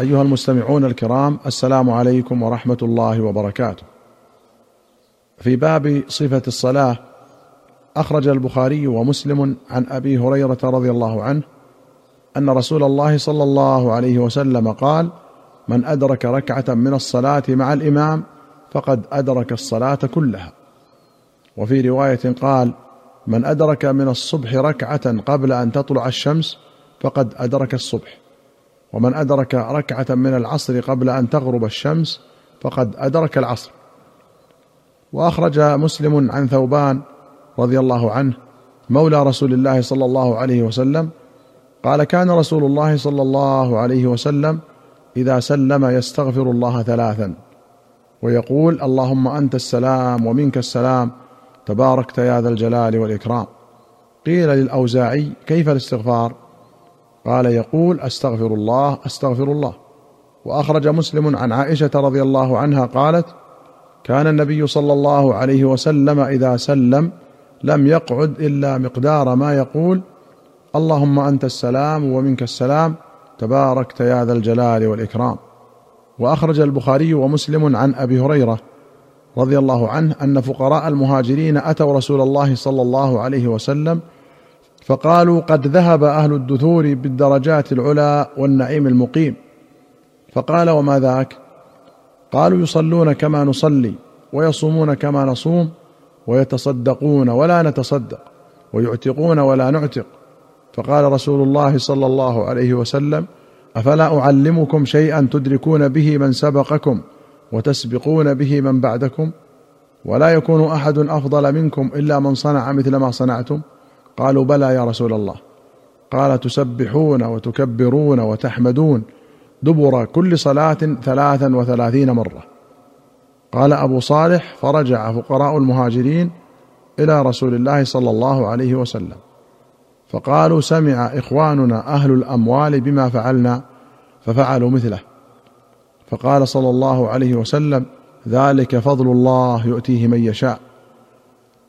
أيها المستمعون الكرام السلام عليكم ورحمة الله وبركاته. في باب صفة الصلاة أخرج البخاري ومسلم عن أبي هريرة رضي الله عنه أن رسول الله صلى الله عليه وسلم قال من أدرك ركعة من الصلاة مع الإمام فقد أدرك الصلاة كلها وفي رواية قال من أدرك من الصبح ركعة قبل أن تطلع الشمس فقد أدرك الصبح ومن أدرك ركعة من العصر قبل أن تغرب الشمس فقد أدرك العصر. وأخرج مسلم عن ثوبان رضي الله عنه مولى رسول الله صلى الله عليه وسلم قال كان رسول الله صلى الله عليه وسلم إذا سلم يستغفر الله ثلاثا ويقول اللهم أنت السلام ومنك السلام تباركت يا ذا الجلال والإكرام. قيل للأوزاعي كيف الاستغفار؟ قال يقول أستغفر الله أستغفر الله. وأخرج مسلم عن عائشة رضي الله عنها قالت كان النبي صلى الله عليه وسلم إذا سلم لم يقعد إلا مقدار ما يقول اللهم أنت السلام ومنك السلام تباركت يا ذا الجلال والإكرام. وأخرج البخاري ومسلم عن أبي هريرة رضي الله عنه أن فقراء المهاجرين أتوا رسول الله صلى الله عليه وسلم فقالوا قد ذهب أهل الدثور بالدرجات العلى والنعيم المقيم. فقال وما ذاك؟ قالوا يصلون كما نصلي ويصومون كما نصوم ويتصدقون ولا نتصدق ويعتقون ولا نعتق. فقال رسول الله صلى الله عليه وسلم أفلا أعلمكم شيئا تدركون به من سبقكم وتسبقون به من بعدكم؟ ولا يكون أحد أفضل منكم إلا من صنع مثل ما صنعتم؟ قالوا بلى يا رسول الله. قال تسبحون وتكبرون وتحمدون دبر كل صلاة ثلاثا وثلاثين مرة. قال أبو صالح فرجع فقراء المهاجرين إلى رسول الله صلى الله عليه وسلم. فقالوا سمع إخواننا أهل الأموال بما فعلنا ففعلوا مثله. فقال صلى الله عليه وسلم ذلك فضل الله يؤتيه من يشاء.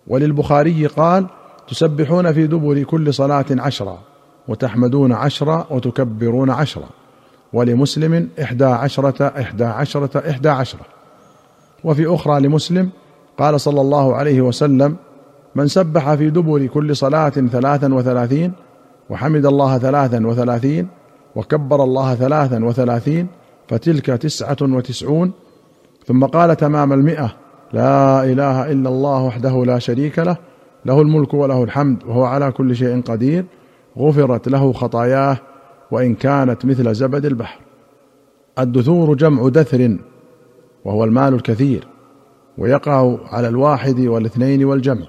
وللبخاري قال تسبحون في دبر كل صلاة عشرا وتحمدون عشرا وتكبرون عشرا ولمسلم إحدى عشرة إحدى عشرة إحدى عشرة. وفي أخرى لمسلم قال صلى الله عليه وسلم من سبح في دبر كل صلاة ثلاثا وثلاثين وحمد الله ثلاثا وثلاثين وكبر الله ثلاثا وثلاثين فتلك تسعة وتسعون. ثم قال تمام المئة لا إله إلا الله وحده لا شريك له له الملك وله الحمد وهو على كل شيء قدير. غفرت له خطاياه وإن كانت مثل زبد البحر. الدثور جمع دثر وهو المال الكثير ويقع على الواحد والاثنين والجمع.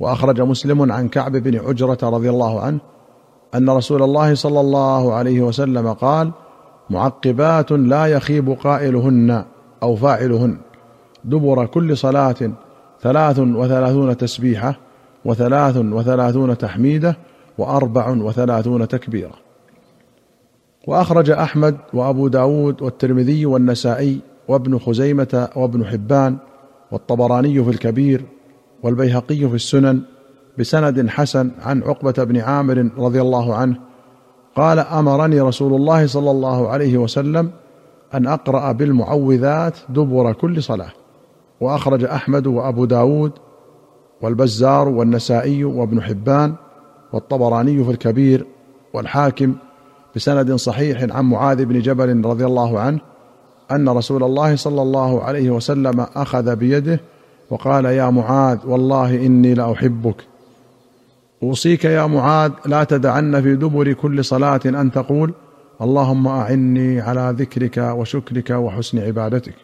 وأخرج مسلم عن كعب بن عجرة رضي الله عنه أن رسول الله صلى الله عليه وسلم قال معقبات لا يخيب قائلهن أو فاعلهن. دبر كل صلاة ثلاث وثلاثون تسبيحة وثلاث وثلاثون تحميدة وأربع وثلاثون تكبيرة. وأخرج أحمد وأبو داود والترمذي والنسائي وابن خزيمة وابن حبان والطبراني في الكبير والبيهقي في السنن بسند حسن عن عقبة بن عامر رضي الله عنه قال أمرني رسول الله صلى الله عليه وسلم أن أقرأ بالمعوذات دبر كل صلاة. وأخرج أحمد وأبو داود والبزار والنسائي وابن حبان والطبراني في الكبير والحاكم بسند صحيح عن معاذ بن جبل رضي الله عنه أن رسول الله صلى الله عليه وسلم أخذ بيده وقال يا معاذ والله إني لأحبك. أوصيك يا معاذ لا تدعن في دبر كل صلاة أن تقول اللهم أعني على ذكرك وشكرك وحسن عبادتك.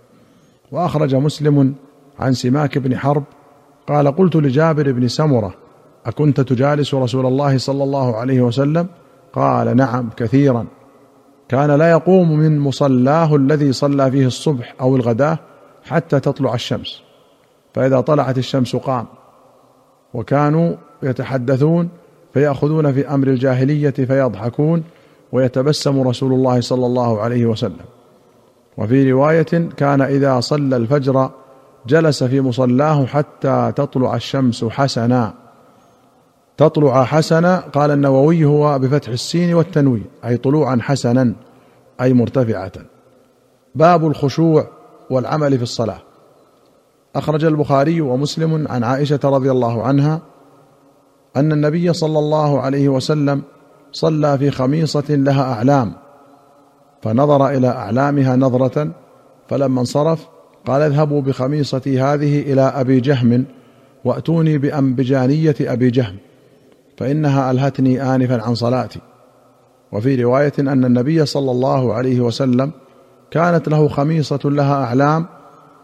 وأخرج مسلم عن سماك بن حرب قال قلت لجابر بن سمرة أكنت تجالس رسول الله صلى الله عليه وسلم؟ قال نعم كثيرا. كان لا يقوم من مصلاه الذي صلى فيه الصبح أو الغداة حتى تطلع الشمس فإذا طلعت الشمس قام. وكانوا يتحدثون فيأخذون في أمر الجاهلية فيضحكون ويتبسم رسول الله صلى الله عليه وسلم. وفي رواية كان إذا صلى الفجر جلس في مصلاه حتى تطلع الشمس حسنا. تطلع حسنا قال النووي هو بفتح السين والتنوين أي طلوعا حسنا أي مرتفعة. باب الخشوع والعمل في الصلاة. أخرج البخاري ومسلم عن عائشة رضي الله عنها أن النبي صلى الله عليه وسلم صلى في خميصة لها أعلام فنظر إلى أعلامها نظرة فلما انصرف قال اذهبوا بخميصتي هذه إلى أبي جهم وأتوني بانبجانيه أبي جهم فإنها ألهتني انفا عن صلاتي. وفي رواية أن النبي صلى الله عليه وسلم كانت له خميصة لها أعلام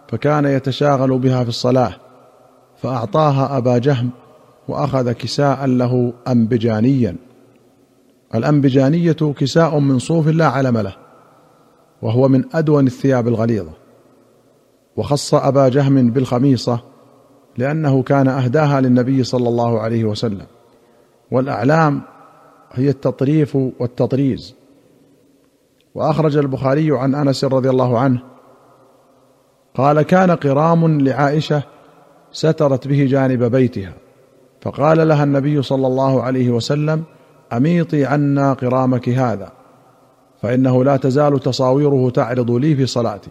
فكان يتشاغل بها في الصلاة فأعطاها أبا جهم وأخذ كساء له انبجانيا الانبجانيه كساء من صوف لا علم له وهو من أدون الثياب الغليظة. وخص أبا جهم بالخميصة لأنه كان أهداها للنبي صلى الله عليه وسلم. والأعلام هي التطريف والتطريز. وأخرج البخاري عن أنس رضي الله عنه قال كان قرام لعائشة سترت به جانب بيتها. فقال لها النبي صلى الله عليه وسلم أميطي عنا قرامك هذا فإنه لا تزال تصاويره تعرض لي في صلاتي.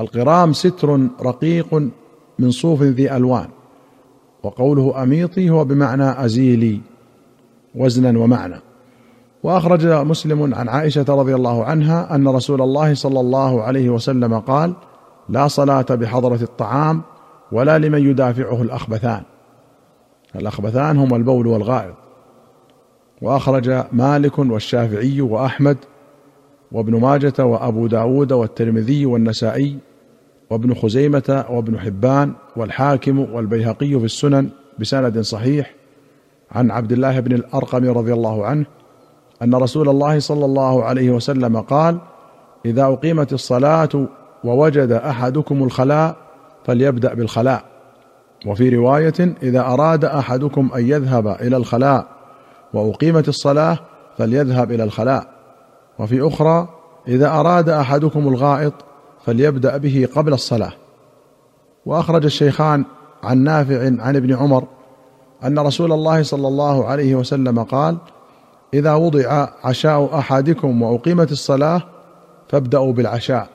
القرام ستر رقيق من صوف ذي ألوان وقوله أميطي هو بمعنى أزيلي وزنا ومعنى. وأخرج مسلم عن عائشة رضي الله عنها أن رسول الله صلى الله عليه وسلم قال لا صلاة بحضرة الطعام ولا لمن يدافعه الأخبثان. الأخبثان هم البول والغائط. وأخرج مالك والشافعي وأحمد وابن ماجة وأبو داود والترمذي والنسائي وابن خزيمة وابن حبان والحاكم والبيهقي في السنن بسند صحيح عن عبد الله بن الأرقم رضي الله عنه أن رسول الله صلى الله عليه وسلم قال إذا أقيمت الصلاة ووجد أحدكم الخلاء فليبدأ بالخلاء. وفي رواية إذا أراد أحدكم أن يذهب إلى الخلاء وأقيمت الصلاة فليذهب إلى الخلاء. وفي أخرى إذا أراد أحدكم الغائط فليبدأ به قبل الصلاة. وأخرج الشيخان عن نافع عن ابن عمر أن رسول الله صلى الله عليه وسلم قال إذا وضع عشاء أحدكم وأقيمت الصلاة فابدأوا بالعشاء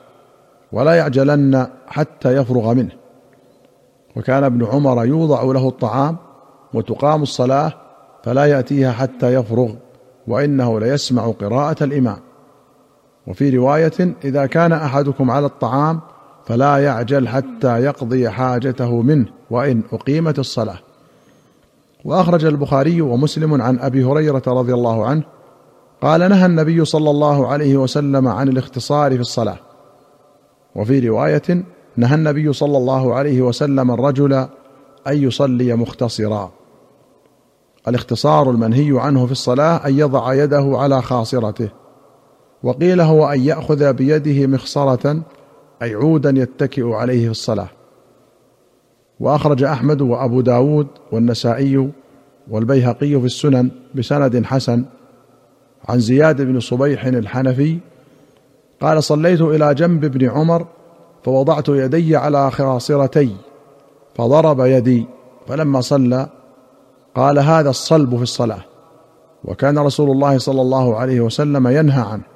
ولا يعجلن حتى يفرغ منه. وكان ابن عمر يوضع له الطعام وتقام الصلاة فلا يأتيها حتى يفرغ وإنه ليسمع قراءة الإمام. وفي رواية إذا كان أحدكم على الطعام فلا يعجل حتى يقضي حاجته منه وإن أقيمت الصلاة. وأخرج البخاري ومسلم عن أبي هريرة رضي الله عنه قال نهى النبي صلى الله عليه وسلم عن الاختصار في الصلاة. وفي رواية نهى النبي صلى الله عليه وسلم الرجل أن يصلي مختصرا. الاختصار المنهي عنه في الصلاة أن يضع يده على خاصرته. وقيل هو أن يأخذ بيده مخصرة أي عودا يتكئ عليه في الصلاة. وأخرج أحمد وأبو داود والنسائي والبيهقي في السنن بسند حسن. عن زياد بن صبيح الحنفي قال صليت إلى جنب ابن عمر فوضعت يدي على خاصرتي فضرب يدي فلما صلى قال هذا الصلب في الصلاة. وكان رسول الله صلى الله عليه وسلم ينهى عنه.